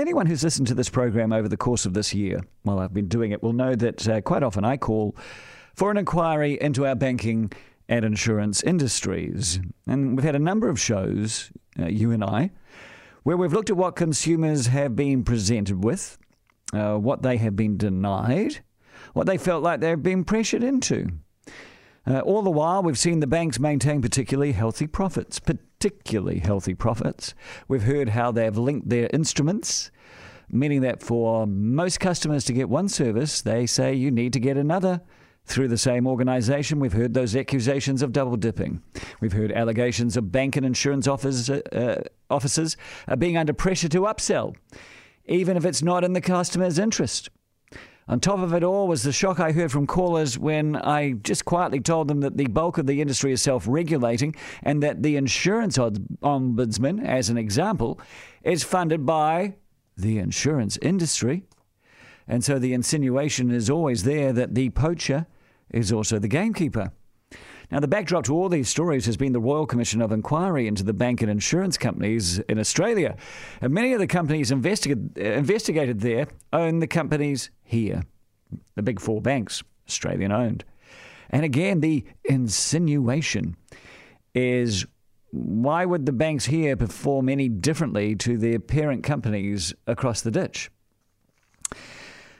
Anyone who's listened to this program over the course of this year, while I've been doing it, will know that uh, quite often I call for an inquiry into our banking and insurance industries. And we've had a number of shows, uh, you and I, where we've looked at what consumers have been presented with, uh, what they have been denied, what they felt like they've been pressured into. Uh, all the while, we've seen the banks maintain particularly healthy profits, particularly healthy profits. We've heard how they've linked their instruments, meaning that for most customers to get one service, they say you need to get another through the same organisation. We've heard those accusations of double dipping. We've heard allegations of bank and insurance office, uh, officers being under pressure to upsell, even if it's not in the customer's interest. On top of it all was the shock I heard from callers when I just quietly told them that the bulk of the industry is self regulating and that the insurance ombudsman, as an example, is funded by the insurance industry. And so the insinuation is always there that the poacher is also the gamekeeper. Now, the backdrop to all these stories has been the Royal Commission of Inquiry into the bank and insurance companies in Australia. And many of the companies investigated, investigated there own the companies here, the big four banks, Australian owned. And again, the insinuation is why would the banks here perform any differently to their parent companies across the ditch?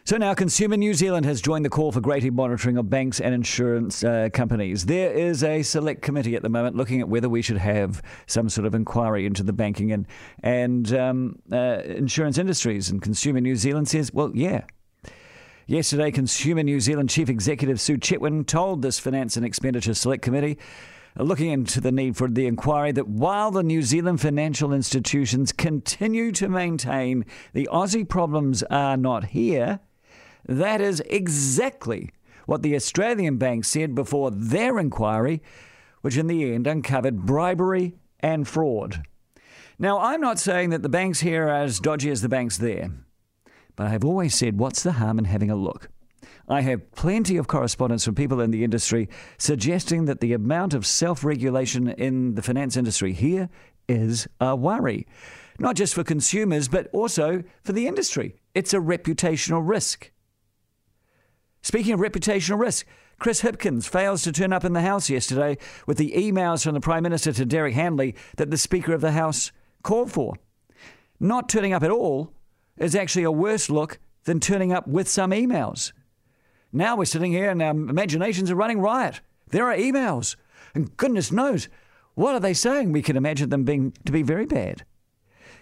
So now, Consumer New Zealand has joined the call for greater monitoring of banks and insurance uh, companies. There is a select committee at the moment looking at whether we should have some sort of inquiry into the banking and and um, uh, insurance industries. And Consumer New Zealand says, well, yeah. Yesterday, Consumer New Zealand Chief Executive Sue Chetwin told this Finance and Expenditure Select Committee uh, looking into the need for the inquiry that while the New Zealand financial institutions continue to maintain the Aussie problems are not here, that is exactly what the Australian bank said before their inquiry, which in the end uncovered bribery and fraud. Now, I'm not saying that the banks here are as dodgy as the banks there, but I've always said, what's the harm in having a look? I have plenty of correspondence from people in the industry suggesting that the amount of self regulation in the finance industry here is a worry. Not just for consumers, but also for the industry. It's a reputational risk. Speaking of reputational risk, Chris Hipkins fails to turn up in the House yesterday with the emails from the Prime Minister to Derek Handley that the Speaker of the House called for. Not turning up at all is actually a worse look than turning up with some emails. Now we're sitting here and our imaginations are running riot. There are emails. And goodness knows, what are they saying? We can imagine them being to be very bad.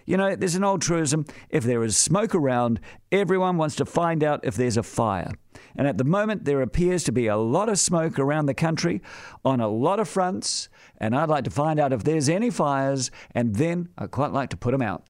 You know, there's an old truism if there is smoke around, everyone wants to find out if there's a fire. And at the moment, there appears to be a lot of smoke around the country on a lot of fronts. And I'd like to find out if there's any fires, and then I'd quite like to put them out.